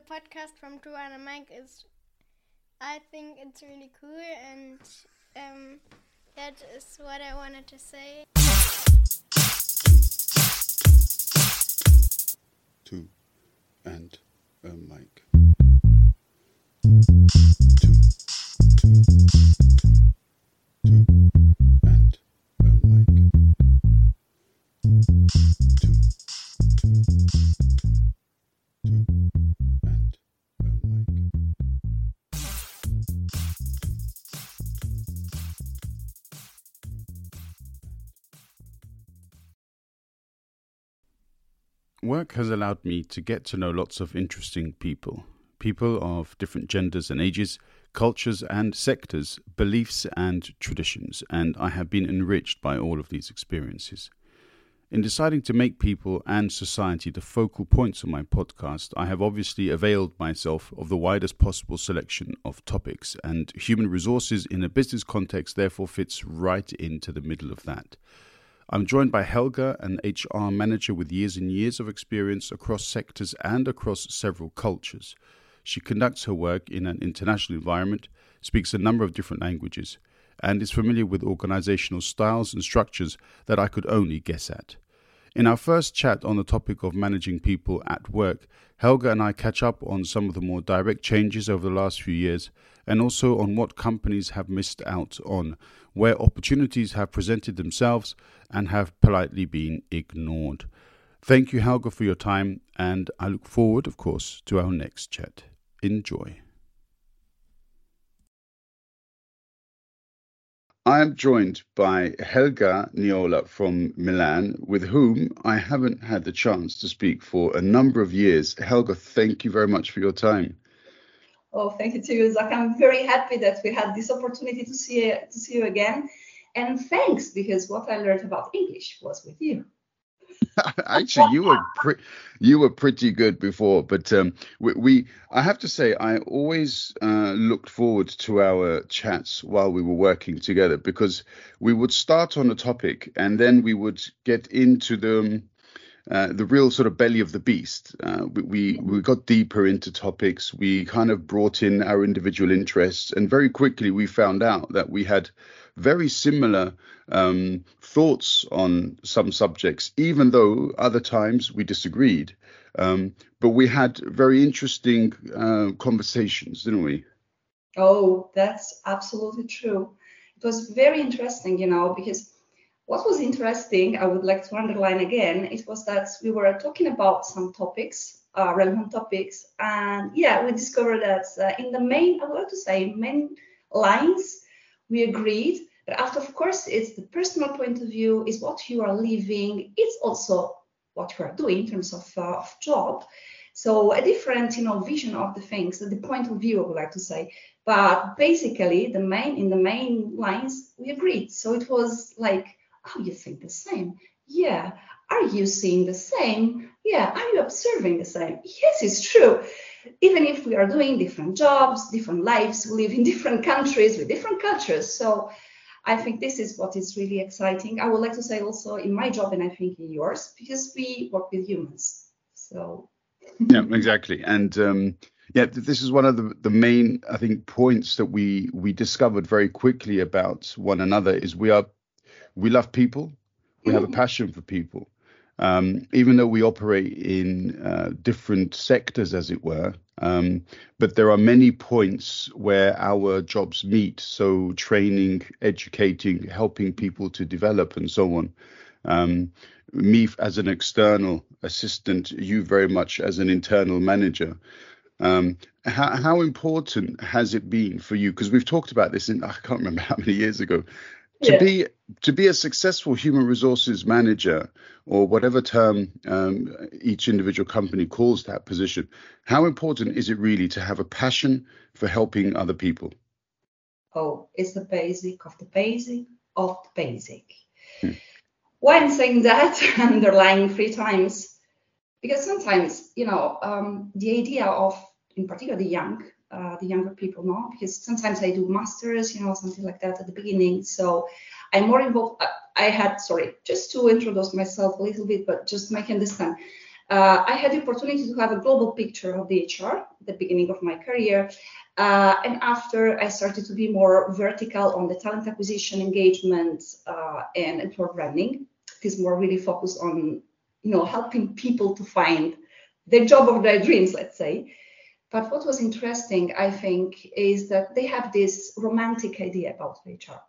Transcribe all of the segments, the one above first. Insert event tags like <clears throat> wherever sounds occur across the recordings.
podcast from Two and a Mic is, I think it's really cool, and um, that is what I wanted to say. Two and a mic. Work has allowed me to get to know lots of interesting people. People of different genders and ages, cultures and sectors, beliefs and traditions, and I have been enriched by all of these experiences. In deciding to make people and society the focal points of my podcast, I have obviously availed myself of the widest possible selection of topics, and human resources in a business context therefore fits right into the middle of that. I'm joined by Helga, an HR manager with years and years of experience across sectors and across several cultures. She conducts her work in an international environment, speaks a number of different languages, and is familiar with organizational styles and structures that I could only guess at. In our first chat on the topic of managing people at work, Helga and I catch up on some of the more direct changes over the last few years and also on what companies have missed out on, where opportunities have presented themselves and have politely been ignored. Thank you, Helga, for your time, and I look forward, of course, to our next chat. Enjoy. I am joined by Helga Niola from Milan, with whom I haven't had the chance to speak for a number of years. Helga, thank you very much for your time. Oh, thank you to you, Zach. I'm very happy that we had this opportunity to see to see you again. And thanks, because what I learned about English was with you. <laughs> Actually, you were pre- you were pretty good before, but um, we, we, I have to say I always uh, looked forward to our chats while we were working together because we would start on a topic and then we would get into the uh, the real sort of belly of the beast. Uh, we, we, got deeper into topics. We kind of brought in our individual interests, and very quickly we found out that we had very similar um, thoughts on some subjects, even though other times we disagreed. Um, but we had very interesting uh, conversations, didn't we? Oh, that's absolutely true. It was very interesting, you know, because what was interesting, I would like to underline again, it was that we were talking about some topics, uh, relevant topics, and yeah, we discovered that uh, in the main, I would like to say, main lines, we agreed. But after, of course, it's the personal point of view, is what you are living, it's also what you are doing in terms of, uh, of job. So a different, you know, vision of the things, the point of view, I would like to say. But basically, the main in the main lines, we agreed. So it was like Oh, you think the same? Yeah. Are you seeing the same? Yeah. Are you observing the same? Yes, it's true. Even if we are doing different jobs, different lives, we live in <laughs> different countries with different cultures. So I think this is what is really exciting. I would like to say also in my job and I think in yours, because we work with humans. So yeah, exactly. And um, yeah, this is one of the, the main, I think, points that we we discovered very quickly about one another is we are we love people. We have a passion for people. Um, even though we operate in uh, different sectors, as it were, um, but there are many points where our jobs meet. So, training, educating, helping people to develop, and so on. Um, me as an external assistant, you very much as an internal manager. Um, how, how, important has it been for you? Because we've talked about this in I can't remember <laughs> how many years ago, to yeah. be to be a successful human resources manager or whatever term um, each individual company calls that position how important is it really to have a passion for helping other people oh it's the basic of the basic of the basic hmm. why i'm saying that <laughs> underlying three times because sometimes you know um, the idea of in particular the young uh, the younger people know because sometimes I do masters, you know, something like that at the beginning. So I'm more involved. I had, sorry, just to introduce myself a little bit, but just make understand. uh, I had the opportunity to have a global picture of the HR at the beginning of my career. Uh, and after I started to be more vertical on the talent acquisition, engagement, uh, and employer branding, it is more really focused on, you know, helping people to find the job of their dreams, let's say. But what was interesting, I think, is that they have this romantic idea about HR,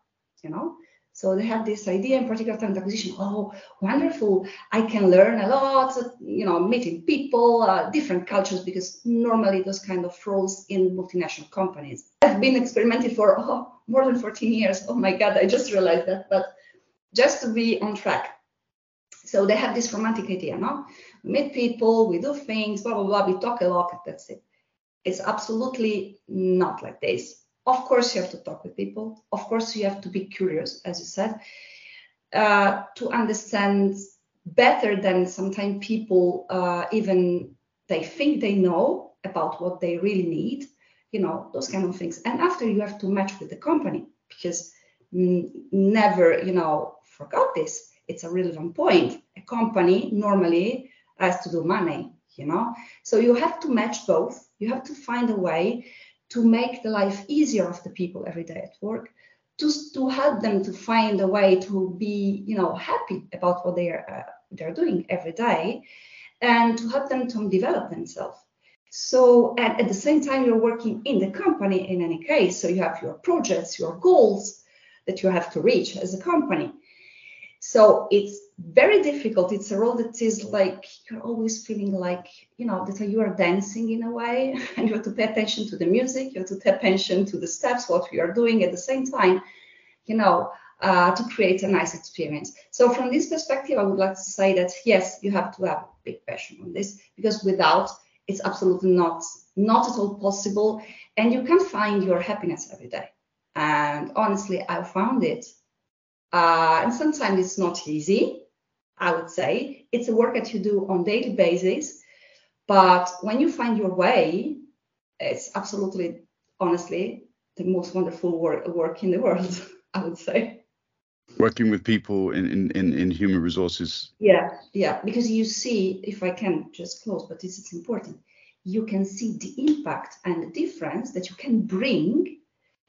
you know. So they have this idea in particular talent acquisition. Oh, wonderful! I can learn a lot. You know, meeting people, uh, different cultures, because normally those kind of roles in multinational companies. I've been experimenting for oh, more than 14 years. Oh my God, I just realized that. But just to be on track. So they have this romantic idea, no? We meet people, we do things, blah blah blah. We talk a lot. That's it. It's absolutely not like this. Of course, you have to talk with people. Of course, you have to be curious, as you said, uh, to understand better than sometimes people uh, even they think they know about what they really need. You know those kind of things. And after you have to match with the company because never, you know, forgot this. It's a relevant point. A company normally has to do money, you know, so you have to match both. You have to find a way to make the life easier of the people every day at work to, to help them to find a way to be you know happy about what they are uh, they're doing every day and to help them to develop themselves. So and at the same time you're working in the company in any case. So you have your projects your goals that you have to reach as a company. So it's very difficult. It's a role that is like you're always feeling like, you know, that you are dancing in a way, <laughs> and you have to pay attention to the music, you have to pay attention to the steps, what we are doing at the same time, you know, uh, to create a nice experience. So from this perspective, I would like to say that yes, you have to have big passion on this because without, it's absolutely not not at all possible, and you can find your happiness every day. And honestly, I found it uh, and sometimes it's not easy, I would say. It's a work that you do on daily basis. But when you find your way, it's absolutely, honestly, the most wonderful work, work in the world, <laughs> I would say. Working with people in, in, in human resources. Yeah, yeah, because you see, if I can just close, but this is important, you can see the impact and the difference that you can bring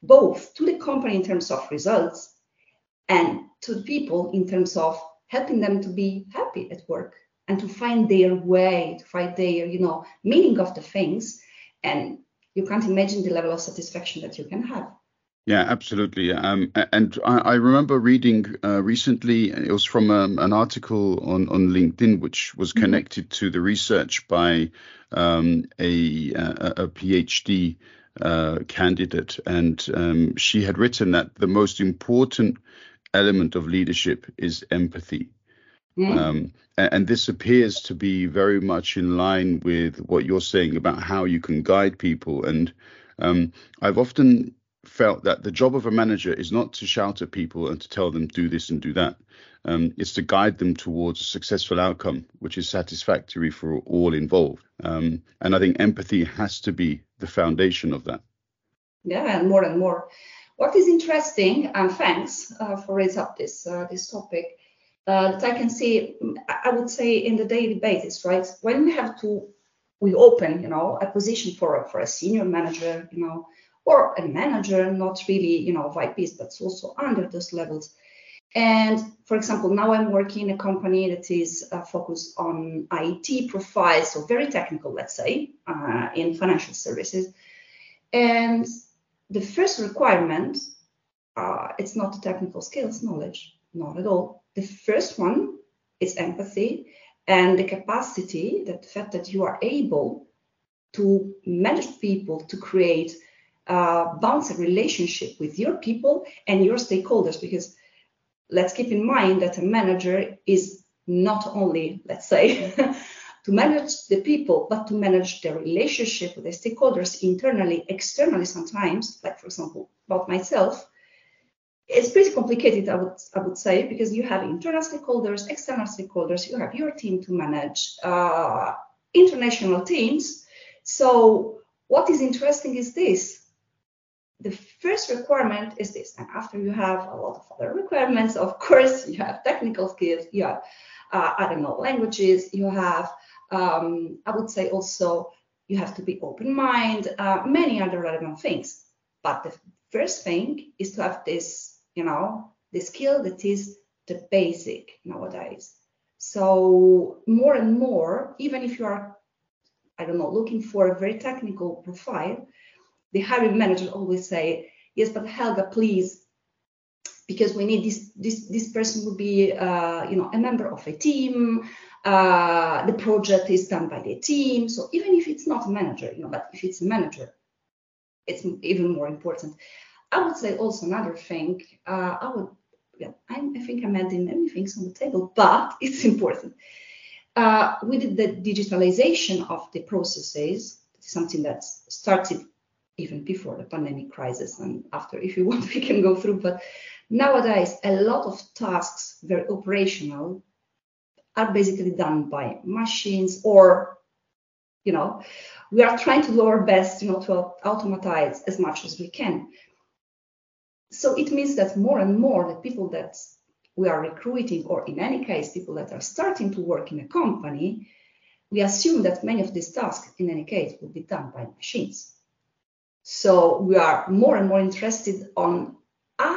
both to the company in terms of results and to the people in terms of helping them to be happy at work and to find their way, to find their, you know, meaning of the things. And you can't imagine the level of satisfaction that you can have. Yeah, absolutely. Um, and I, I, remember reading uh, recently, it was from um, an article on, on LinkedIn, which was mm-hmm. connected to the research by um, a, a, a, PhD uh, candidate. And um, she had written that the most important element of leadership is empathy. Mm. Um, and, and, this appears to be very much in line with what you're saying about how you can guide people. And um, I've often felt that the job of a manager is not to shout at people and to tell them do this and do that. Um, it's to guide them towards a successful outcome, which is satisfactory for all involved. Um, and I think empathy has to be the foundation of that. Yeah, and more and more. What is interesting, and thanks uh, for raising up this uh, this topic, uh, that I can see, I would say, in the daily basis, right? When we have to, we open, you know, a position for a, for a senior manager, you know, or a manager, not really, you know, VIPs, but also under those levels. And for example, now I'm working in a company that is uh, focused on IT profiles, so very technical, let's say, uh, in financial services. And the first requirement, uh, it's not the technical skills knowledge, not at all. The first one is empathy and the capacity, that the fact that you are able to manage people, to create uh, bounce relationship with your people and your stakeholders. Because let's keep in mind that a manager is not only, let's say, <laughs> to manage the people, but to manage the relationship with the stakeholders internally, externally sometimes, like for example, about myself, it's pretty complicated, I would I would say, because you have internal stakeholders, external stakeholders, you have your team to manage, uh, international teams. So what is interesting is this. The first requirement is this, and after you have a lot of other requirements, of course, you have technical skills, you have uh, I don't know, languages. You have, um, I would say also, you have to be open mind, uh, many other relevant things. But the first thing is to have this, you know, the skill that is the basic nowadays. So more and more, even if you are, I don't know, looking for a very technical profile, the hiring manager always say, yes, but Helga, please, because we need this this this person will be, uh, you know, a member of a team. Uh, the project is done by the team. So even if it's not a manager, you know, but if it's a manager, it's even more important. I would say also another thing. Uh, I would, yeah, I, I think I'm adding many things on the table, but <laughs> it's important. Uh, with the digitalization of the processes, something that started even before the pandemic crisis and after, if you want, <laughs> we can go through. But nowadays, a lot of tasks, very operational, are basically done by machines or, you know, we are trying to do our best, you know, to automatize as much as we can. So it means that more and more the people that we are recruiting, or in any case, people that are starting to work in a company, we assume that many of these tasks, in any case, will be done by machines. So we are more and more interested on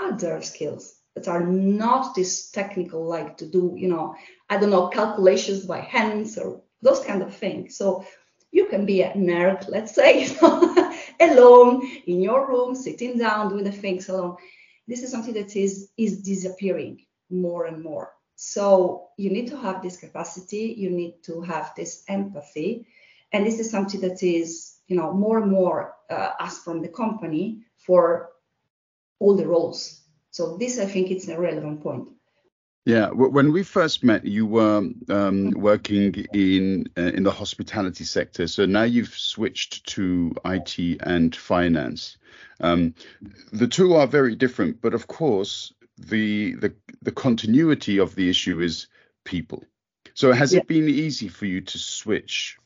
other skills that are not this technical, like to do, you know, I don't know, calculations by hands or those kind of things. So you can be a nerd, let's say, <laughs> alone in your room, sitting down, doing the things alone. This is something that is is disappearing more and more. So you need to have this capacity, you need to have this empathy, and this is something that is, you know, more and more uh, asked from the company for all the roles. So this, I think, it's a relevant point. Yeah, when we first met, you were um, working in uh, in the hospitality sector. So now you've switched to IT and finance. Um, the two are very different, but of course, the the the continuity of the issue is people. So has yeah. it been easy for you to switch?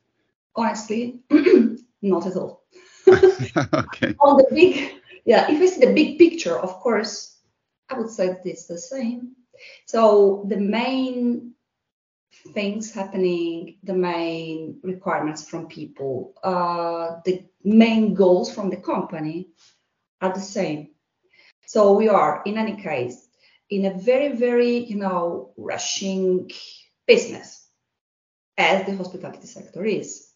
Honestly, <clears throat> not at all. <laughs> okay. <laughs> On the big, yeah, if we see the big picture, of course, I would say it's the same so the main things happening, the main requirements from people, uh, the main goals from the company are the same. So we are, in any case, in a very, very, you know, rushing business, as the hospitality sector is.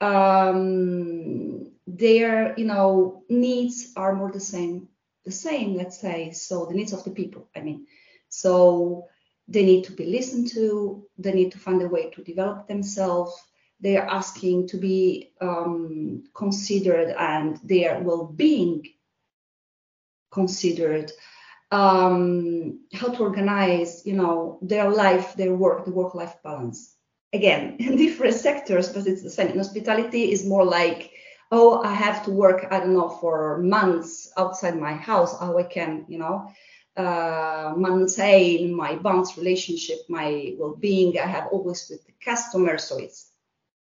Um, their, you know, needs are more the same, the same, let's say. So the needs of the people, I mean, so they need to be listened to, they need to find a way to develop themselves. They are asking to be um, considered and their well being considered. Um, how to organize, you know, their life, their work, the work-life balance. Again, in <laughs> different sectors, but it's the same. In hospitality is more like, oh, I have to work, I don't know, for months outside my house. How I can, you know, uh, maintain my bonds relationship, my well-being. I have always with the customer, so it's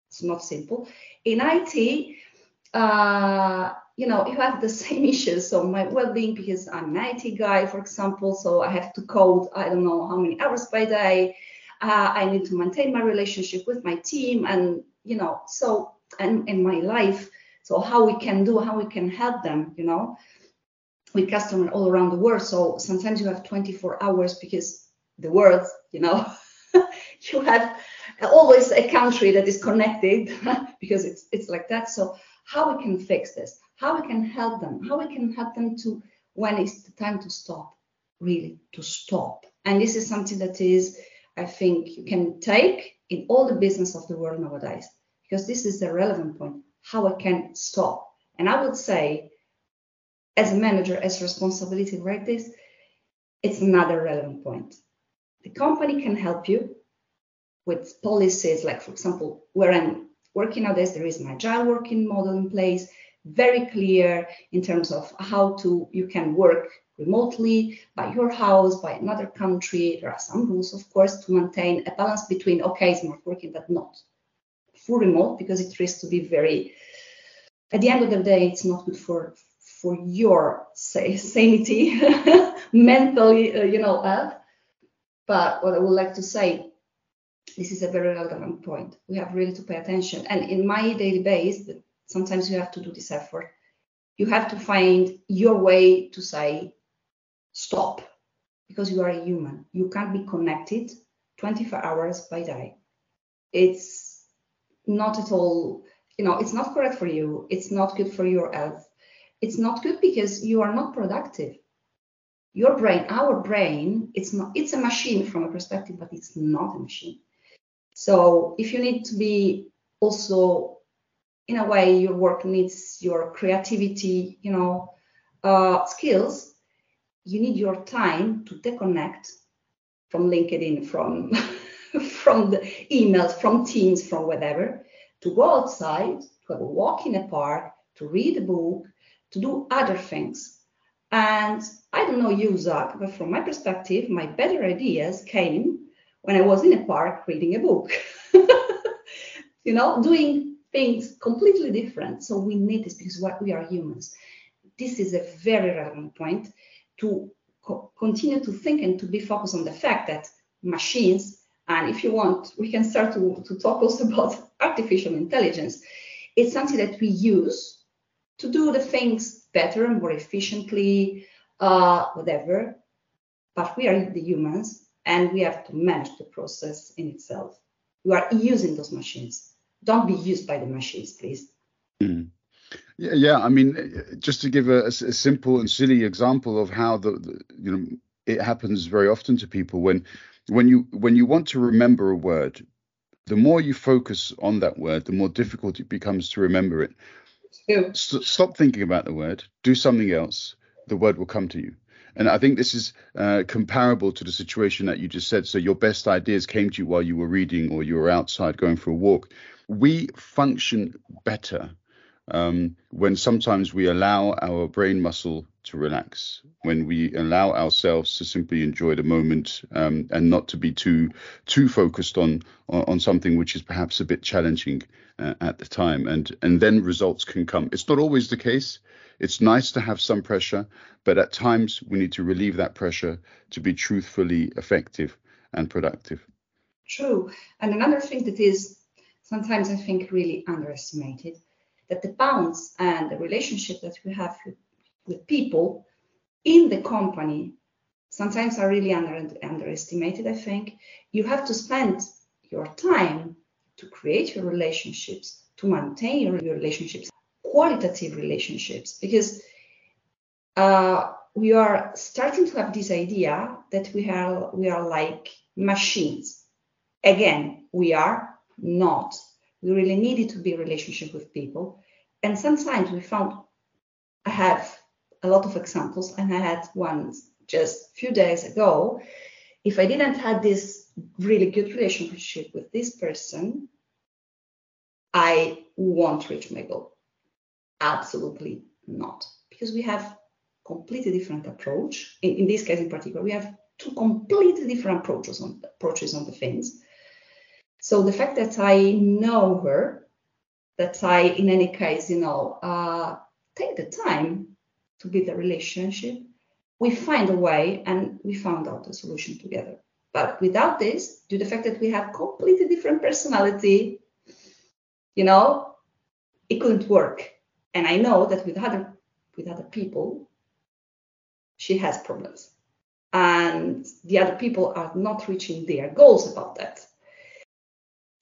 it's not simple. In IT, uh, you know, you have the <laughs> same issues. So my well-being, because I'm an IT guy, for example, so I have to code. I don't know how many hours by day. Uh, I need to maintain my relationship with my team, and you know, so and in my life. So how we can do, how we can help them, you know with customers all around the world. So sometimes you have 24 hours because the world, you know, <laughs> you have always a country that is connected <laughs> because it's it's like that. So how we can fix this? How we can help them? How we can help them to when it's the time to stop, really to stop. And this is something that is, I think, you can take in all the business of the world nowadays because this is the relevant point. How I can stop. And I would say as a manager, as responsibility like this, it's another relevant point. The company can help you with policies, like for example, where I'm working nowadays, there is an agile working model in place, very clear in terms of how to you can work remotely by your house, by another country. There are some rules, of course, to maintain a balance between okay, it's not working, but not full remote because it risks to be very. At the end of the day, it's not good for for your say, sanity, <laughs> mentally, uh, you know. But what I would like to say, this is a very relevant point. We have really to pay attention. And in my daily base, sometimes you have to do this effort. You have to find your way to say stop because you are a human. You can't be connected 24 hours by day. It's not at all, you know, it's not correct for you. It's not good for your health. It's not good because you are not productive. Your brain, our brain, it's not, it's a machine from a perspective, but it's not a machine. So if you need to be also, in a way, your work needs your creativity, you know, uh, skills, you need your time to disconnect from LinkedIn, from <laughs> from the emails, from Teams, from whatever, to go outside, to have a walk in a park, to read a book, to do other things. And I don't know you, Zach, but from my perspective, my better ideas came when I was in a park reading a book. <laughs> you know, doing things completely different. So we need this because what we are humans. This is a very relevant point to co- continue to think and to be focused on the fact that machines, and if you want, we can start to, to talk also <laughs> about artificial intelligence. It's something that we use to do the things better and more efficiently, uh, whatever. But we are the humans and we have to manage the process in itself. We are using those machines. Don't be used by the machines, please. Mm. Yeah, yeah. I mean, just to give a, a simple and silly example of how the, the, you know it happens very often to people when when you when you want to remember a word, the more you focus on that word, the more difficult it becomes to remember it. St- stop thinking about the word. Do something else. The word will come to you. And I think this is uh, comparable to the situation that you just said. So your best ideas came to you while you were reading or you were outside going for a walk. We function better um, when sometimes we allow our brain muscle to relax, when we allow ourselves to simply enjoy the moment um, and not to be too too focused on on something which is perhaps a bit challenging uh, at the time, and and then results can come. It's not always the case. It's nice to have some pressure, but at times we need to relieve that pressure to be truthfully effective and productive. True, and another thing that is sometimes I think really underestimated that the bonds and the relationship that we have with, with people in the company sometimes are really under, underestimated, I think. You have to spend your time to create your relationships, to maintain your relationships, qualitative relationships, because uh, we are starting to have this idea that we are we are like machines. Again, we are not we really needed to be relationship with people. And sometimes we found, I have a lot of examples, and I had one just a few days ago. If I didn't have this really good relationship with this person, I won't reach my goal. Absolutely not. Because we have completely different approach. In, in this case in particular, we have two completely different approaches on approaches on the things. So the fact that I know her, that I, in any case, you know, uh, take the time to build a relationship, we find a way and we found out a solution together. But without this, due to the fact that we have completely different personality, you know, it couldn't work. And I know that with other with other people, she has problems. And the other people are not reaching their goals about that.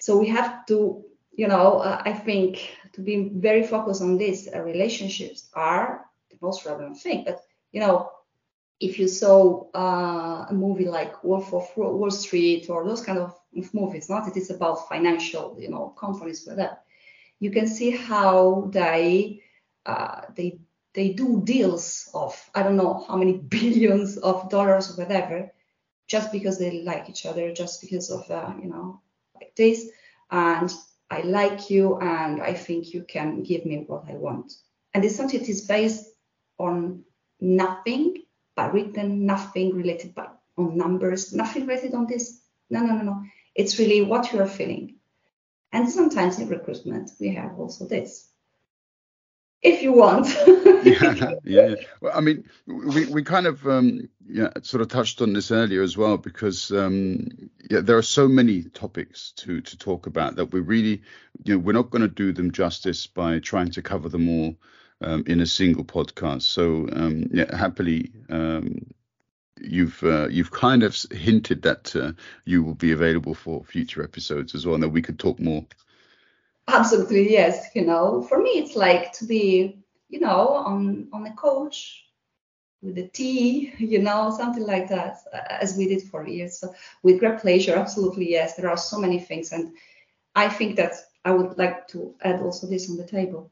So we have to, you know, uh, I think to be very focused on this, uh, relationships are the most relevant thing. But, you know, if you saw uh, a movie like Wolf of Wall Street or those kind of movies, not it is about financial, you know, companies, whatever, you can see how they uh, they they do deals of I don't know how many <laughs> billions of dollars or whatever, just because they like each other, just because of uh, you know like this, and I like you, and I think you can give me what I want. And something that is based on nothing by written, nothing related by on numbers, nothing related on this. No, no, no, no. It's really what you are feeling. And sometimes in recruitment, we have also this. If you want. <laughs> <laughs> yeah, yeah. Well, I mean, we, we kind of um, yeah sort of touched on this earlier as well because um, yeah, there are so many topics to to talk about that we really you know we're not going to do them justice by trying to cover them all um, in a single podcast. So um, yeah, happily. Um, you've uh, you've kind of hinted that uh, you will be available for future episodes as well, and that we could talk more Absolutely, yes. You know, for me, it's like to be, you know, on on a coach with a tea, <laughs> you know, something like that, uh, as we did for years. So with great pleasure, absolutely, yes. There are so many things, and I think that I would like to add also this on the table.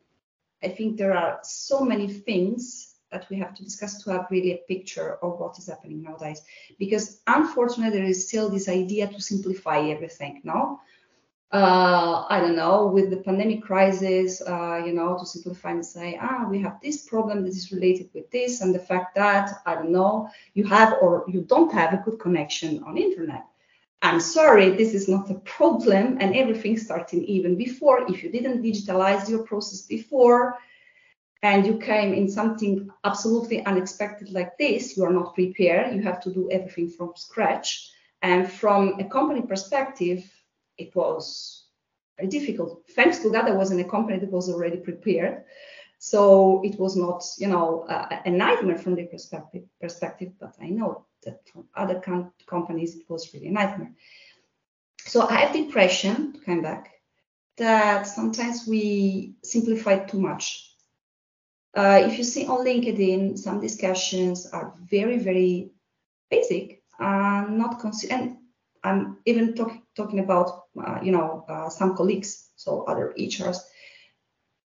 I think there are so many things that we have to discuss to have really a picture of what is happening nowadays. Because unfortunately, there is still this idea to simplify everything. No, uh, I don't know, with the pandemic crisis, uh, you know, to simplify and say, ah, we have this problem that is related with this, and the fact that, I don't know, you have or you don't have a good connection on internet. I'm sorry, this is not a problem, and everything starting even before. If you didn't digitalize your process before, and you came in something absolutely unexpected like this, you are not prepared. You have to do everything from scratch. And from a company perspective, it was very difficult. Thanks to that, I was in a company that was already prepared. So it was not, you know, a, a nightmare from the perspective, perspective, but I know that from other com- companies, it was really a nightmare. So I have the impression, to come back, that sometimes we simplify too much. Uh, if you see on LinkedIn, some discussions are very, very basic, and not consi- and I'm even talk, talking about, uh, you know, uh, some colleagues, so other HRs.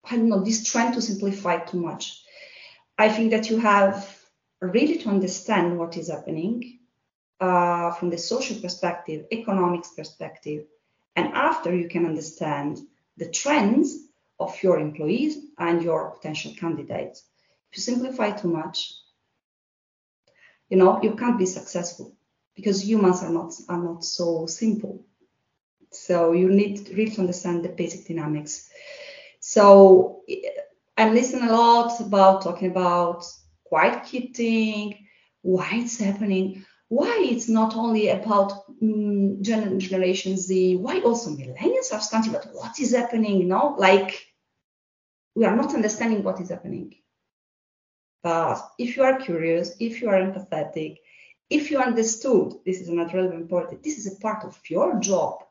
I don't know, this trend to simplify too much. I think that you have really to understand what is happening uh, from the social perspective, economics perspective, and after you can understand the trends of your employees and your potential candidates. If you simplify too much, you know, you can't be successful because humans are not are not so simple. So you need to really understand the basic dynamics. So I'm listening a lot about talking about quiet quitting, why it's happening, why it's not only about um, Generation Z, why also millennials are starting, but what is happening, you know, like we are not understanding what is happening. But if you are curious, if you are empathetic, if you understood, this is not relevant part, this is a part of your job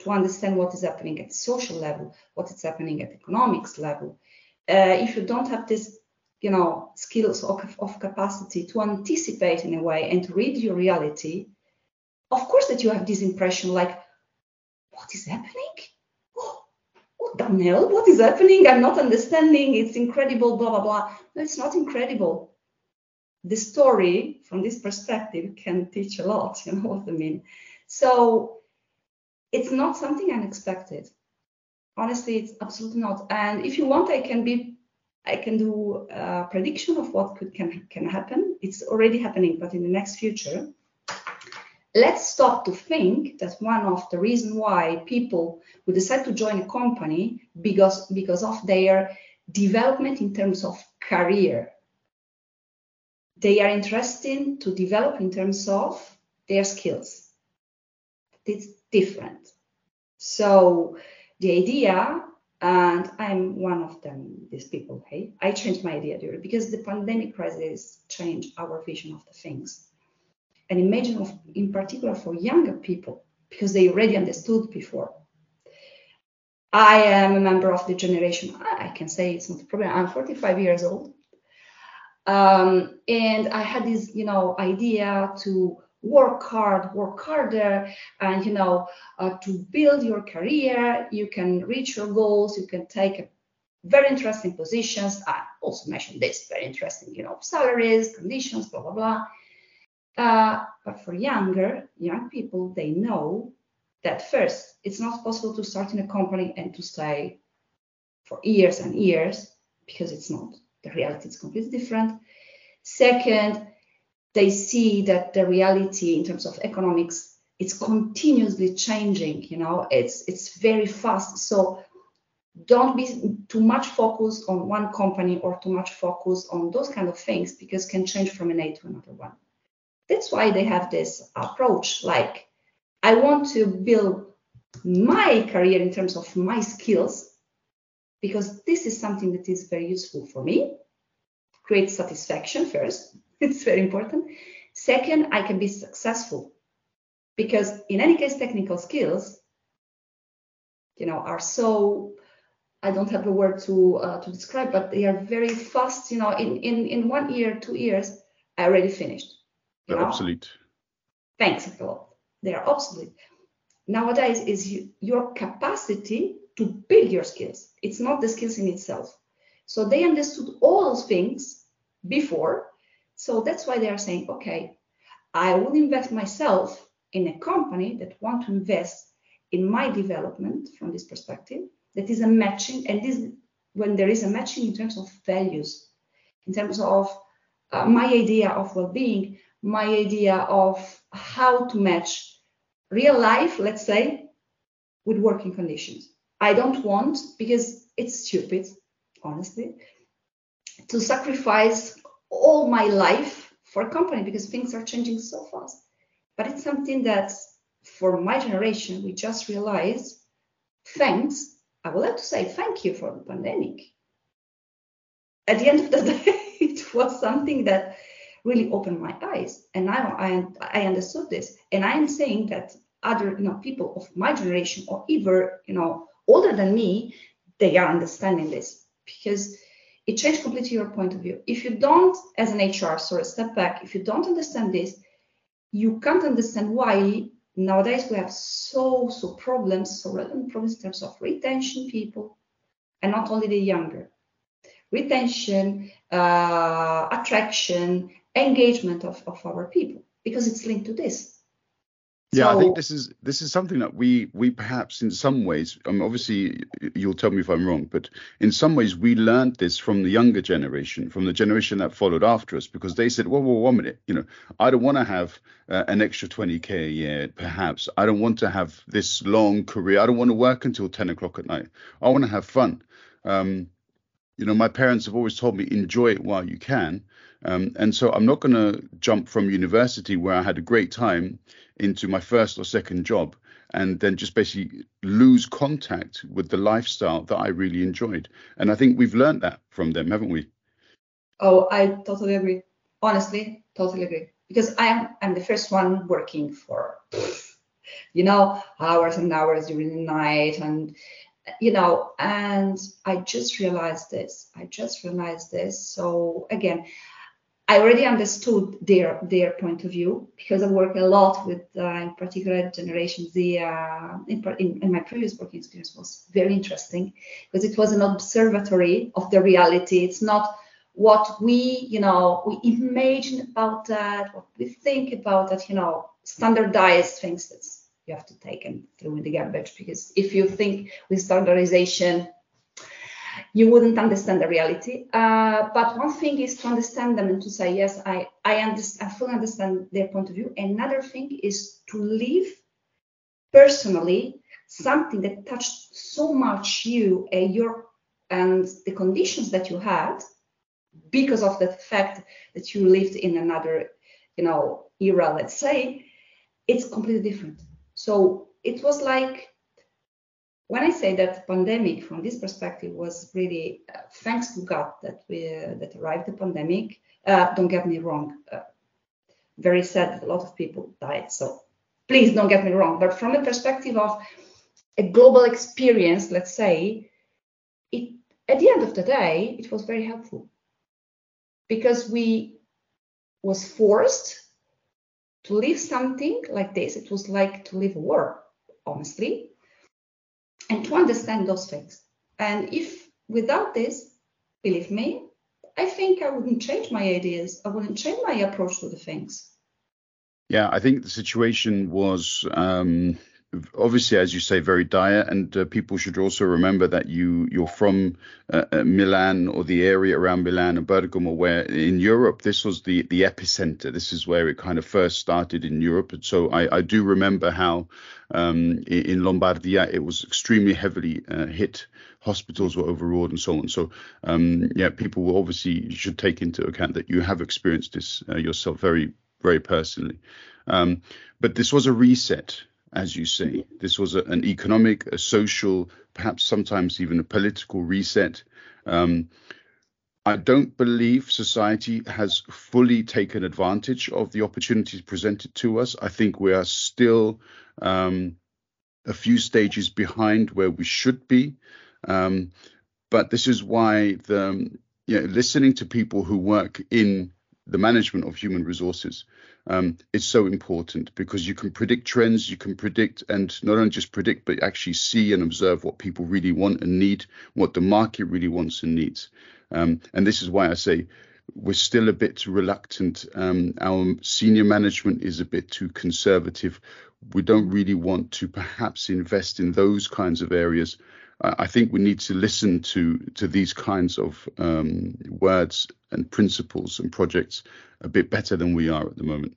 to understand what is happening at social level, what is happening at economics level. Uh, if you don't have this, you know, skills of, of capacity to anticipate in a way and to read your reality, of course that you have this impression like, what is happening? Oh, what the hell? What is happening? I'm not understanding. It's incredible, blah, blah, blah. No, it's not incredible the story from this perspective can teach a lot, <laughs> you know what I mean? So it's not something unexpected. Honestly, it's absolutely not. And if you want, I can be I can do a prediction of what could can can happen. It's already happening, but in the next future. Let's stop to think that one of the reason why people would decide to join a company because because of their development in terms of career they are interested to develop in terms of their skills. It's different. So the idea, and I'm one of them, these people, hey, I changed my idea during because the pandemic crisis changed our vision of the things. And imagine of, in particular for younger people, because they already understood before. I am a member of the generation, I can say it's not a problem. I'm 45 years old. Um, and I had this, you know, idea to work hard, work harder, and you know, uh, to build your career. You can reach your goals. You can take very interesting positions. I also mentioned this very interesting, you know, salaries, conditions, blah blah blah. Uh, but for younger young people, they know that first, it's not possible to start in a company and to stay for years and years because it's not the reality is completely different. Second, they see that the reality in terms of economics it's continuously changing you know it's it's very fast so don't be too much focused on one company or too much focused on those kind of things because can change from an A to another one. That's why they have this approach like I want to build my career in terms of my skills because this is something that is very useful for me. Create satisfaction first. <laughs> It's very important. Second, I can be successful because in any case, technical skills, you know, are so I don't have a word to uh, to describe, but they are very fast. You know, in in in one year, two years, I already finished. They're know? obsolete. Thanks a lot. They are obsolete. Nowadays, is you, your capacity to build your skills. It's not the skills in itself. So they understood all those things before. So that's why they are saying, okay, I will invest myself in a company that want to invest in my development from this perspective that is a matching and this when there is a matching in terms of values in terms of uh, my idea of well-being my idea of how to match real life let's say with working conditions i don't want because it's stupid honestly to sacrifice all my life for a company because things are changing so fast but it's something that for my generation we just realized thanks I would like to say thank you for the pandemic. At the end of the <laughs> day, it was something that really opened my eyes, and now I, I understood this. And I am saying that other you know people of my generation or even you know older than me, they are understanding this because it changed completely your point of view. If you don't, as an HR, sorry, step back. If you don't understand this, you can't understand why nowadays we have so so problems so relevant problems in terms of retention people and not only the younger retention uh, attraction engagement of, of our people because it's linked to this yeah, so, I think this is this is something that we we perhaps in some ways, I mean, obviously you'll tell me if I'm wrong, but in some ways we learned this from the younger generation, from the generation that followed after us, because they said, well, well one minute, you know, I don't want to have uh, an extra 20k a year, perhaps. I don't want to have this long career. I don't want to work until 10 o'clock at night. I want to have fun. Um, you know, my parents have always told me enjoy it while you can. Um, and so I'm not going to jump from university where I had a great time into my first or second job and then just basically lose contact with the lifestyle that I really enjoyed. And I think we've learned that from them, haven't we? Oh, I totally agree. Honestly, totally agree. Because I am I'm the first one working for <laughs> you know hours and hours during the night and you know and I just realized this. I just realized this. So again, I already understood their their point of view because I work a lot with, uh, in particular, Generation Z. Uh, in, in, in, my previous working experience was very interesting because it was an observatory of the reality. It's not what we, you know, we imagine about that, what we think about that, you know, standardized things that you have to take and throw in the garbage. Because if you think with standardization you wouldn't understand the reality. Uh, but one thing is to understand them and to say, yes, I, I, understand, I fully understand their point of view. Another thing is to live personally something that touched so much you and your and the conditions that you had because of the fact that you lived in another, you know, era, let's say, it's completely different. So it was like when I say that pandemic from this perspective was really uh, thanks to God that we uh, that arrived the pandemic. Uh, don't get me wrong. Uh, very sad that a lot of people died. So please don't get me wrong. But from the perspective of a global experience, let's say, it at the end of the day, it was very helpful because we was forced to live something like this. It was like to live a war, honestly and to understand those things. And if without this, believe me, I think I wouldn't change my ideas. I wouldn't change my approach to the things. Yeah, I think the situation was um, obviously, as you say, very dire, and uh, people should also remember that you you're from uh, uh, Milan or the area around Milan and Bergamo, where in Europe this was the the epicenter. This is where it kind of first started in Europe, and so I, I do remember how um, in, Lombardia it was extremely heavily uh, hit. Hospitals were overawed and so on. So um, yeah, people will obviously should take into account that you have experienced this uh, yourself very very personally. Um, but this was a reset as you say. This was a, an economic, a social, perhaps sometimes even a political reset. Um, I don't believe society has fully taken advantage of the opportunities presented to us. I think we are still um, a few stages behind where we should be. Um, but this is why the listening to people who work in the management of human resources um, is so important because you can predict trends, you can predict and not only just predict, but actually see and observe what people really want and need, what the market really wants and needs. Um, and this is why I say we're still a bit reluctant. Um, our senior management is a bit too conservative. We don't really want to perhaps invest in those kinds of areas I think we need to listen to to these kinds of um, words and principles and projects a bit better than we are at the moment.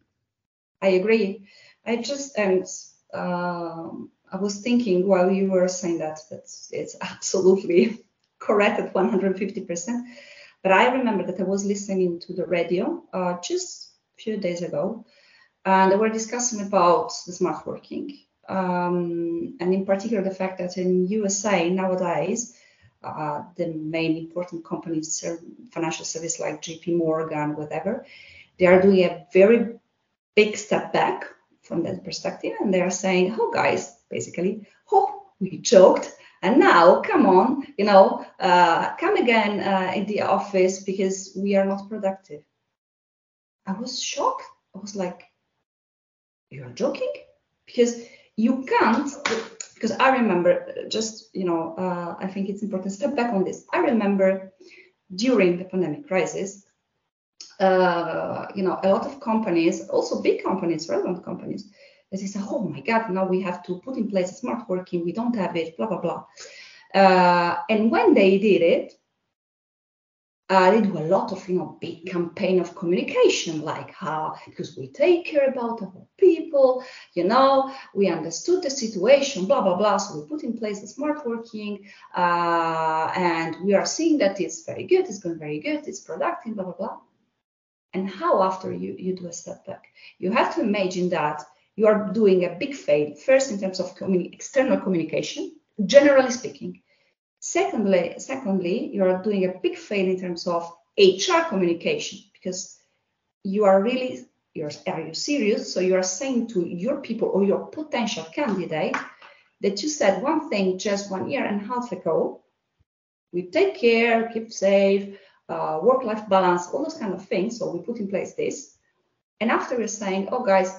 I agree. I just and um, I was thinking while you were saying that that it's absolutely <laughs> correct at 150 percent. But I remember that I was listening to the radio uh, just a few days ago, and they were discussing about the smart working um, and in particular the fact that in USA nowadays uh, the main important companies, financial service like JP Morgan, whatever, they are doing a very big step back from that perspective, and they are saying, "Oh, guys, basically, oh, we joked, and now come on, you know, uh, come again uh, in the office because we are not productive." I was shocked. I was like, "You are joking?" Because you can't because I remember just you know uh, I think it's important to step back on this. I remember during the pandemic crisis, uh, you know, a lot of companies, also big companies, relevant companies, they say, "Oh my God, now we have to put in place smart working. We don't have it." Blah blah blah. Uh, and when they did it, uh, they do a lot of you know big campaign of communication like how because we take care about our people you know we understood the situation blah blah blah. So we put in place the smart working uh, and we are seeing that it's very good it's going very good it's productive blah blah blah. And how after you you do a step back? You have to imagine that you are doing a big fail first in terms of communi- external communication generally speaking Secondly, secondly, you are doing a big fail in terms of HR communication because you are really you're, are you serious? So you are saying to your people or your potential candidate that you said one thing just one year and a half ago. We take care, keep safe, uh, work-life balance, all those kind of things. So we put in place this, and after we're saying, oh guys,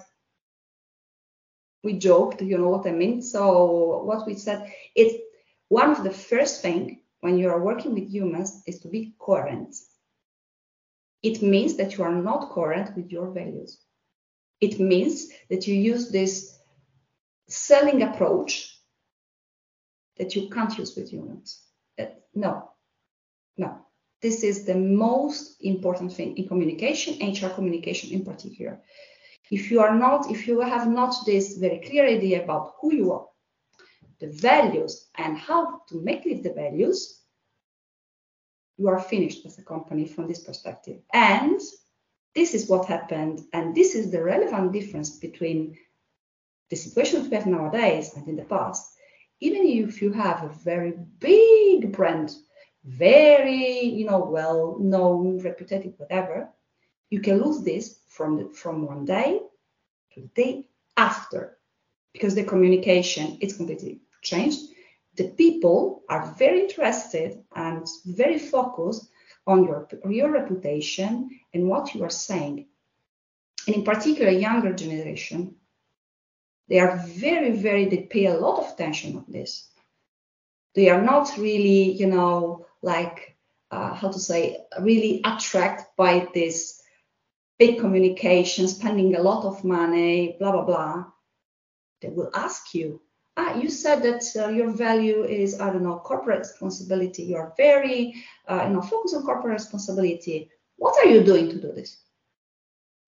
we joked, you know what I mean. So what we said, it's one of the first things when you are working with humans is to be coherent. It means that you are not coherent with your values. It means that you use this selling approach that you can't use with humans. Uh, no, no. This is the most important thing in communication, HR communication in particular. If you are not, if you have not this very clear idea about who you are, the values and how to make live the values, you are finished as a company from this perspective. And this is what happened. And this is the relevant difference between the situation we have nowadays and in the past. Even if you have a very big brand, very, you know, well known, reputed, whatever, you can lose this from the, from one day to the day after because the communication is completely changed. The people are very interested and very focused on your, your reputation and what you are saying. And in particular, younger generation, they are very, very, they pay a lot of attention on this. They are not really, you know, like, uh, how to say, really attracted by this big communication, spending a lot of money, blah, blah, blah. They will ask you ah, you said that uh, your value is, I don't know, corporate responsibility. You're very, uh, you know, focused on corporate responsibility. What are you doing to do this?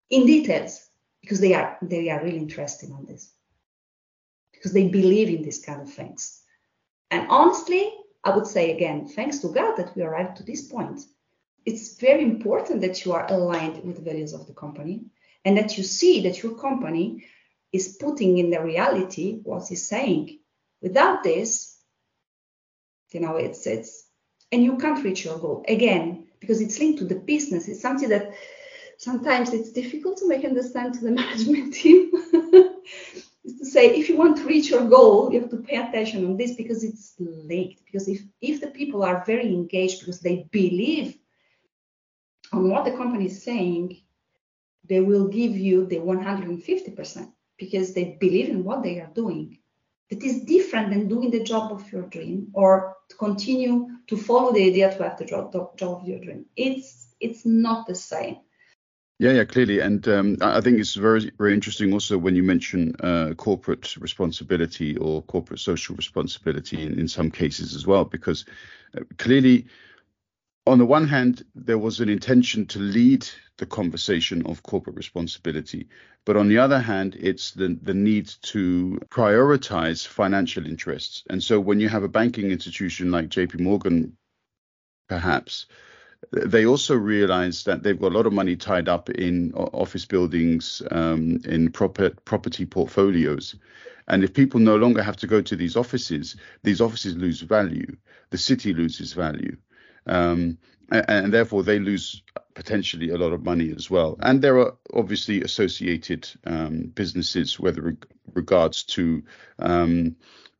In details, because they are they are really interested on this, because they believe in these kind of things. And honestly, I would say again, thanks to God that we arrived to this point. It's very important that you are aligned with the values of the company and that you see that your company is putting in the reality what he's saying. Without this, you know, it's it's and you can't reach your goal again because it's linked to the business. It's something that sometimes it's difficult to make understand to the <laughs> management team. <laughs> is to say if you want to reach your goal, you have to pay attention on this because it's linked. Because if if the people are very engaged because they believe on what the company is saying, they will give you the 150% because they believe in what they are doing. It is different than doing the job of your dream or to continue to follow the idea to have the job, job of your dream. It's it's not the same. Yeah, yeah, clearly, and um, I think it's very, very interesting also when you mention uh, corporate responsibility or corporate social responsibility in, in some cases as well, because uh, clearly on the one hand, there was an intention to lead the conversation of corporate responsibility, but on the other hand, it's the, the need to prioritize financial interests. And so when you have a banking institution like JP Morgan, perhaps, they also realize that they've got a lot of money tied up in office buildings, um, in proper, property portfolios. And if people no longer have to go to these offices, these offices lose value. The city loses value um, and, and, therefore they lose potentially a lot of money as well. And there are obviously associated um, businesses, whether reg- regards to um,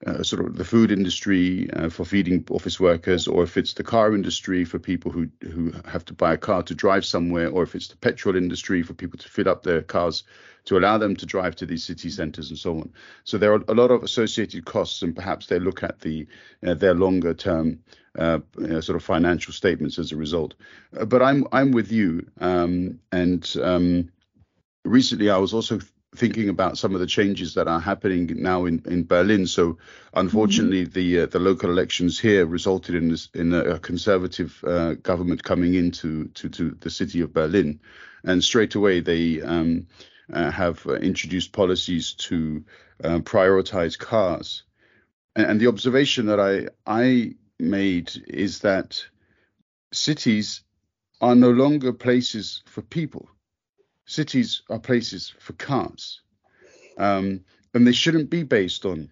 uh, sort of the food industry uh, for feeding office workers, or if it's the car industry for people who who have to buy a car to drive somewhere, or if it's the petrol industry for people to fill up their cars to allow them to drive to these city centres and so on. So there are a lot of associated costs, and perhaps they look at the uh, their longer term uh, you know, sort of financial statements as a result. Uh, but I'm I'm with you, um, and um, recently I was also thinking about some of the changes that are happening now in, in Berlin. So unfortunately, mm-hmm. the uh, the local elections here resulted in this, in a, conservative uh, government coming into to, to the city of Berlin, and straight away they um, uh, have uh, introduced policies to uh, prioritize cars. And, and the observation that I I made is that cities are no longer places for people cities are places for cars. Um, and they shouldn't be based on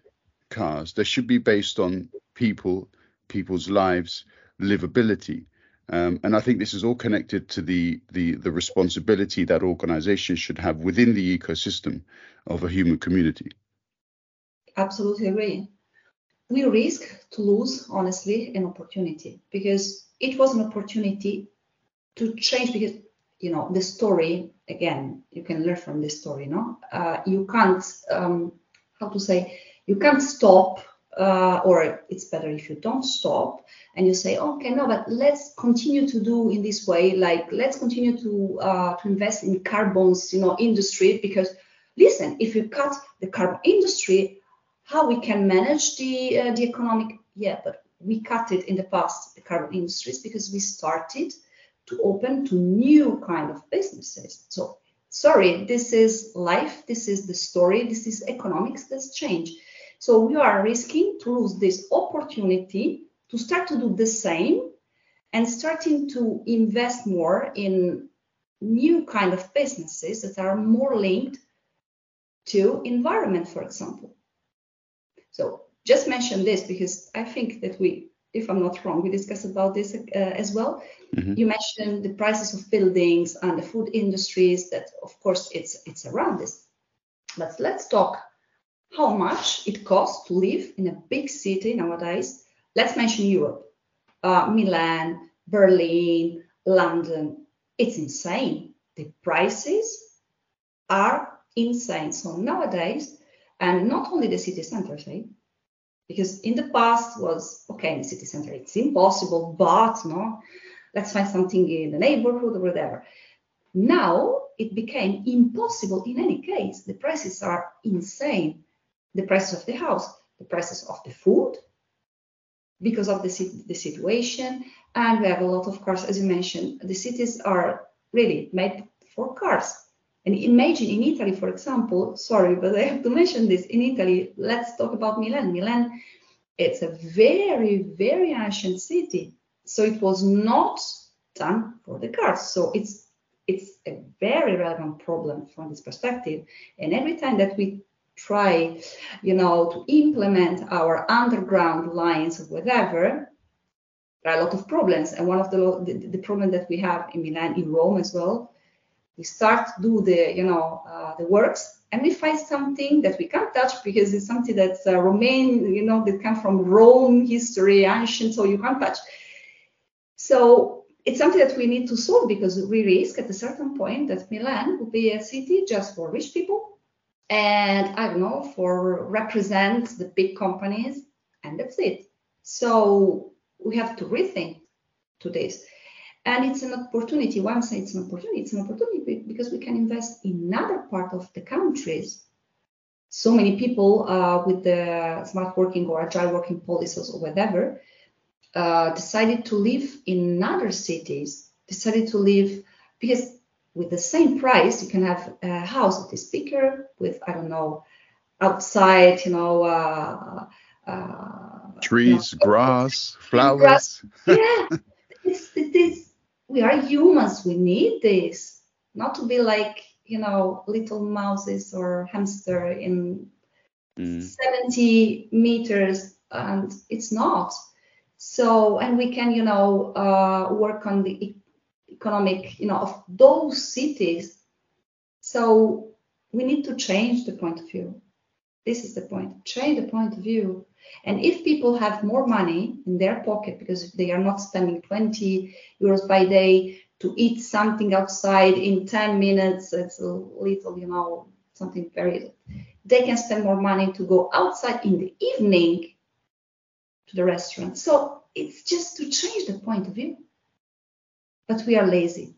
cars. They should be based on people, people's lives, livability. Um, and I think this is all connected to the, the, the responsibility that organizations should have within the ecosystem of a human community. Absolutely agree. We risk to lose, honestly, an opportunity because it was an opportunity to change because you know the story again you can learn from this story no? Uh, you can't um, how to say you can't stop uh, or it's better if you don't stop and you say okay no but let's continue to do in this way like let's continue to uh, to invest in carbons you know industry because listen if you cut the carbon industry how we can manage the uh, the economic yeah but we cut it in the past the carbon industries because we started to open to new kind of businesses. So sorry, this is life, this is the story, this is economics that's change. So we are risking to lose this opportunity to start to do the same and starting to invest more in new kind of businesses that are more linked to environment, for example. So just mention this because I think that we if I'm not wrong, we discussed about this uh, as well. Mm-hmm. You mentioned the prices of buildings and the food industries. That of course it's it's around this. But let's talk how much it costs to live in a big city nowadays. Let's mention Europe, uh, Milan, Berlin, London. It's insane. The prices are insane. So nowadays, and not only the city centers, eh? because in the past was okay in the city center it's impossible but no let's find something in the neighborhood or whatever now it became impossible in any case the prices are insane the price of the house the prices of the food because of the, the situation. And we have a lot of cars, as you mentioned. The cities are really made for cars. And imagine in Italy, for example, sorry, but I have to mention this. In Italy, let's talk about Milan. Milan, it's a very, very ancient city. So it was not done for the cars. So it's it's a very relevant problem from this perspective. And every time that we try, you know, to implement our underground lines or whatever, there are a lot of problems. And one of the the, the problem that we have in Milan, in Rome as well, we start to do the you know uh, the works and we find something that we can't touch because it's something that's uh, you know, that come from Rome history, ancient, so you can't touch. So it's something that we need to solve because we risk at a certain point that Milan will be a city just for rich people and I don't know for represent the big companies and that's it. So we have to rethink to this. And it's an opportunity. Say it's an opportunity? It's an opportunity because we can invest in another part of the countries. So many people uh, with the smart working or agile working policies or whatever uh, decided to live in other cities, decided to live because with the same price, you can have a house that is bigger with, I don't know, outside, you know, uh, uh trees, you know, grass, flowers. Grass. <laughs> Yeah, it's, it is we are humans. We need this, not to be like you know little mouses or hamster in mm. 70 meters, and it's not. So, and we can you know uh, work on the e- economic you know of those cities. So we need to change the point of view. This is the point. Change the point of view. And if people have more money in their pocket because they are not spending 20 euros by day to eat something outside in 10 minutes, it's a little, you know, something very, they can spend more money to go outside in the evening to the restaurant. So it's just to change the point of view. But we are lazy.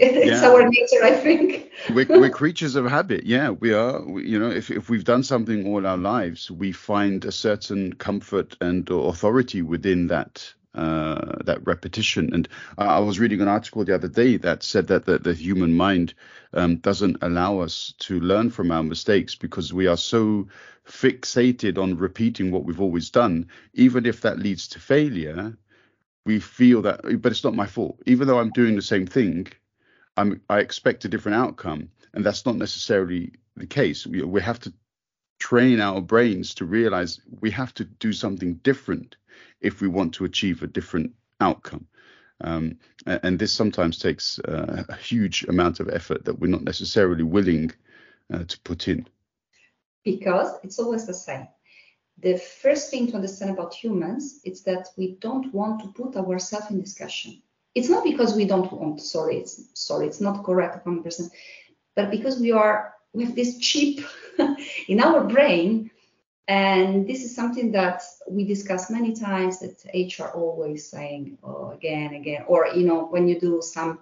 It's yeah. our nature, I think. we're, we're, creatures of habit. Yeah, we are. We, you know, if, if we've done something all our lives, we find a certain comfort and authority within that uh, that repetition. And I, was reading an article the other day that said that the, the human mind um, doesn't allow us to learn from our mistakes because we are so fixated on repeating what we've always done, even if that leads to failure. We feel that, but it's not my fault. Even though I'm doing the same thing, I'm, I expect a different outcome, and that's not necessarily the case. We, we have to train our brains to realize we have to do something different if we want to achieve a different outcome. Um, and this sometimes takes uh, a huge amount of effort that we're not necessarily willing uh, to put in. Because it's always the same. The first thing to understand about humans is that we don't want to put ourselves in discussion it's not because we don't want sorry it's sorry it's not correct 100% but because we are we have this chip <laughs> in our brain and this is something that we discuss many times that hr always saying oh, again again or you know when you do some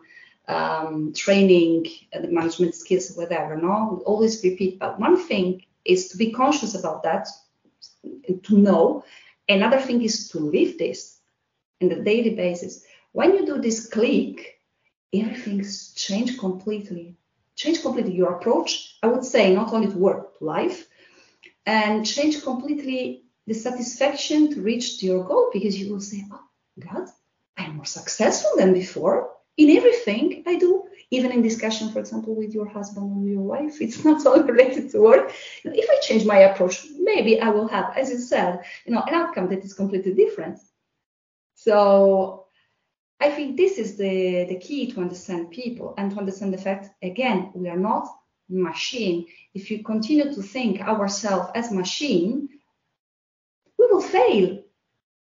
um, training uh, the management skills whatever no? We always repeat but one thing is to be conscious about that to know. Another thing is to live this in the daily basis when you do this click, everything's changed completely. Change completely your approach, I would say, not only to work, to life, and change completely the satisfaction to reach your goal because you will say, oh, God, I'm more successful than before in everything I do, even in discussion, for example, with your husband or your wife. <laughs> It's not only related to work. If I change my approach, maybe I will have, as you said, you know, an outcome that is completely different. So I think this is the, the key to understand people and to understand the fact, again, we are not machine. If you continue to think ourselves as machine, we will fail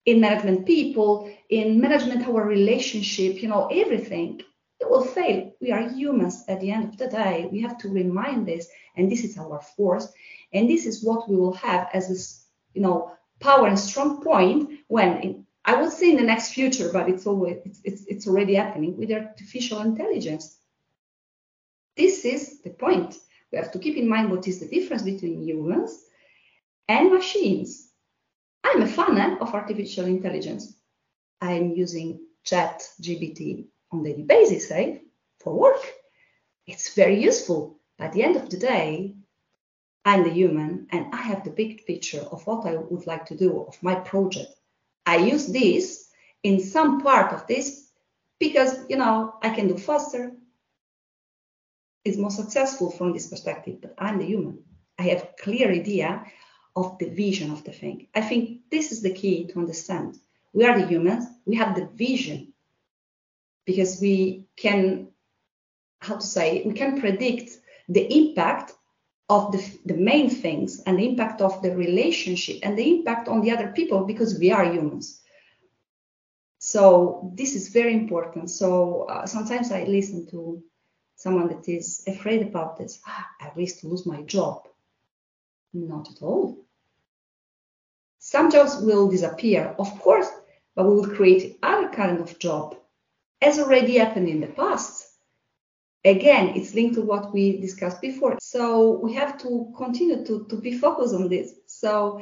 in management people, in management our relationship, you know, everything. It will fail. We are humans at the end of the day. We have to remind this, and this is our force, and this is what we will have as this, you know, power and strong point when in I would say in the next future, but it's always it's, it's, it's already happening with artificial intelligence. This is the point. We have to keep in mind what is the difference between humans and machines. I'm a fan eh, of artificial intelligence. I'm using Chat GPT on daily basis, eh, for work. It's very useful. At the end of the day, I'm the human and I have the big picture of what I would like to do of my project. I use this in some part of this because you know I can do faster. It's more successful from this perspective, but I'm the human. I have clear idea of the vision of the thing. I think this is the key to understand. We are the humans, we have the vision because we can, how to say, we can predict the impact of the, the main things and the impact of the relationship and the impact on the other people because we are humans. So this is very important. So uh, sometimes I listen to someone that is afraid about this. Ah, I risk to lose my job. Not at all. Some jobs will disappear, of course, but we will create other kind of job, as already happened in the past. Again, it's linked to what we discussed before. So we have to continue to, to be focused on this. So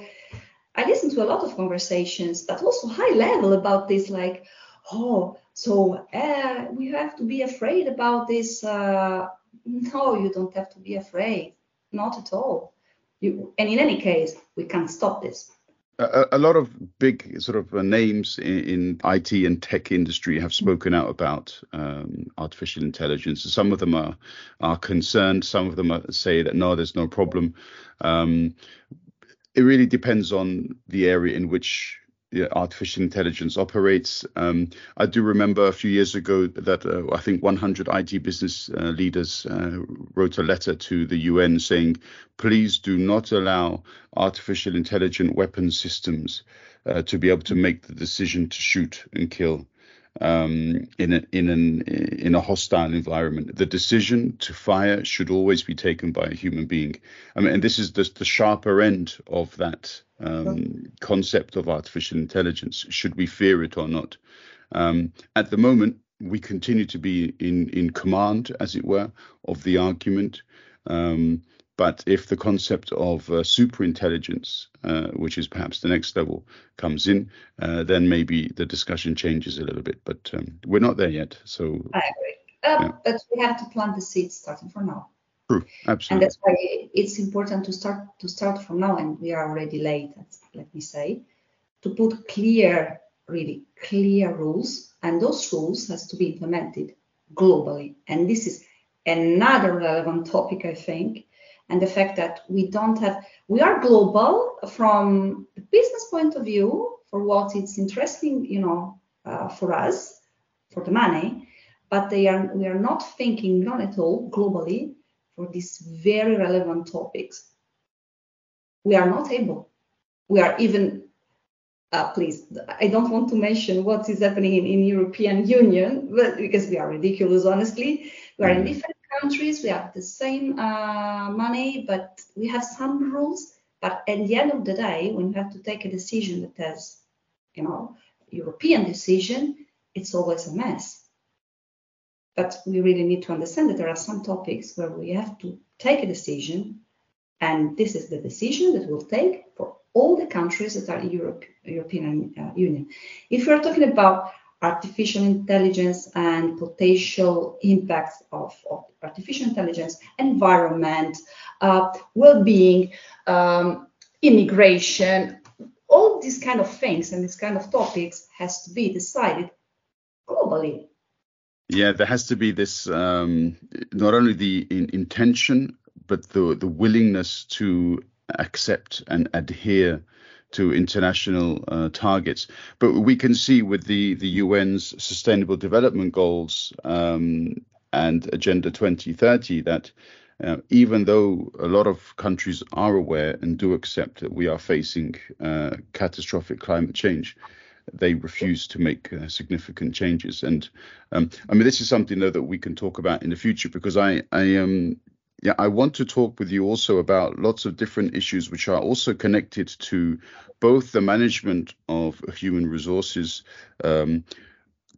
I listen to a lot of conversations, but also high level about this, like, oh, so uh, we have to be afraid about this. Uh, no, you don't have to be afraid, not at all. You, and in any case, we can't stop this a, a, lot of big sort of uh, names in, in, IT and tech industry have spoken out about um, artificial intelligence. Some of them are are concerned. Some of them are, say that no, there's no problem. Um, it really depends on the area in which artificial intelligence operates. Um, I do remember a few years ago that uh, I think 100 IT business uh, leaders uh, wrote a letter to the UN saying, please do not allow artificial intelligent weapon systems uh, to be able to make the decision to shoot and kill um, in a, in an in a hostile environment. The decision to fire should always be taken by a human being. I mean, and this is the, the sharper end of that um, concept of artificial intelligence. Should we fear it or not? Um, at the moment, we continue to be in in command, as it were, of the argument. Um, but if the concept of uh, super intelligence, uh, which is perhaps the next level, comes in, uh, then maybe the discussion changes a little bit. But um, we're not there yet. So I agree. Uh, yeah. But we have to plant the seeds starting from now. True, absolutely. And that's why it's important to start to start from now, and we are already late. Let me say, to put clear, really clear rules, and those rules has to be implemented globally. And this is another relevant topic, I think and the fact that we don't have we are global from the business point of view for what it's interesting you know uh, for us for the money but they are we are not thinking not at all globally for these very relevant topics. We are not able. We are even uh, please i don't want to mention what is happening in, in european union but because we are ridiculous honestly. We are in mm-hmm. different countries, we have the same uh, money, but we have some rules. But at the end of the day, when you have to take a decision that has, you know, European decision, it's always a mess. But we really need to understand that there are some topics where we have to take a decision, and this is the decision that we'll take for all the countries that are Europe, European uh, Union. If we're talking about artificial intelligence and potential impacts of, of artificial intelligence, environment, uh, well-being, um, immigration, all these kind of things and these kind of topics has to be decided globally. Yeah, there has to be this um, not only the in, intention but the the willingness to accept and adhere to international uh, targets. But we can see with the, the UN's Sustainable Development Goals um, and Agenda 2030 that uh, even though a lot of countries are aware and do accept that we are facing uh, catastrophic climate change, they refuse to make uh, significant changes. And um, I mean, this is something though that we can talk about in the future because I I am um, yeah, I want to talk with you also about lots of different issues which are also connected to both the management of human resources, um,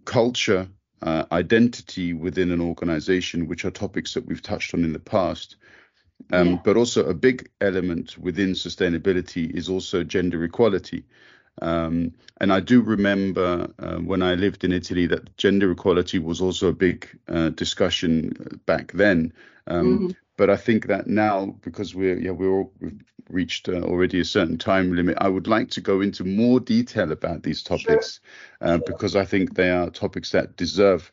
culture, uh, identity within an organization, which are topics that we've touched on in the past. Um, Yeah. But also, a big element within sustainability is also gender equality. Um, and I do remember uh, when I lived in Italy that gender equality was also a big uh, discussion back then. Um, Mhm. But I think that now, because we're yeah we're all, we've reached uh, already a certain time limit, I would like to go into more detail about these topics uh, because I think they are topics that deserve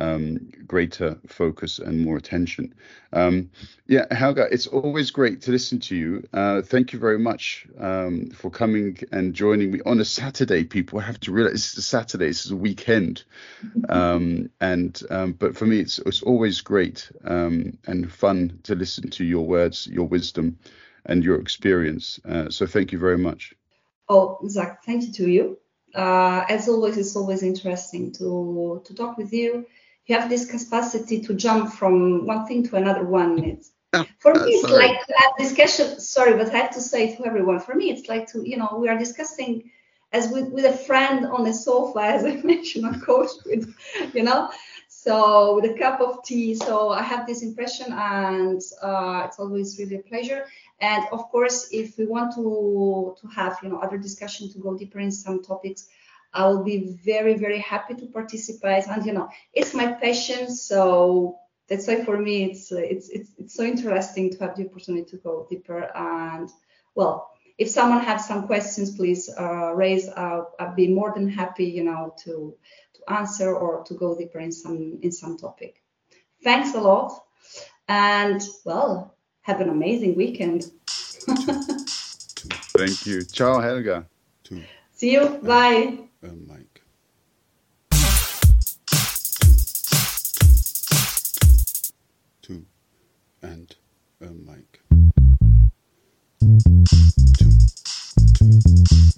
um, greater focus and more attention. Um, yeah, Helga, it's always great to listen to you. Uh, thank you very much um, for coming and joining me on a Saturday. People have to realize it's a Saturday. Is a weekend, um, and um, but for me, it's it's always great um, and fun to listen to your words, your wisdom, and your experience. Uh, so thank you very much. Oh, Zach, thank you to you. Uh, as always, it's always interesting to to talk with you. You have this capacity to jump from one thing to another one. It's for me, it's Sorry. like to have discussion. Sorry, but I have to say to everyone. For me, it's like to you know we are discussing as with with a friend on a sofa, <laughs> as I mentioned of course, with you know. So with a cup of tea. So I have this impression, and uh, it's always really a pleasure. And of course, if we want to to have you know other discussion to go deeper in some topics, I will be very very happy to participate. And you know, it's my passion, so that's why for me it's it's it's, it's so interesting to have the opportunity to go deeper. And well, if someone has some questions, please uh, raise. Uh, I'd be more than happy, you know, to to answer or to go deeper in some in some topic. Thanks a lot, and well, have an amazing weekend. <laughs> Thank you. Ciao, Helga. See you. Bye. And a mic. Two. Two.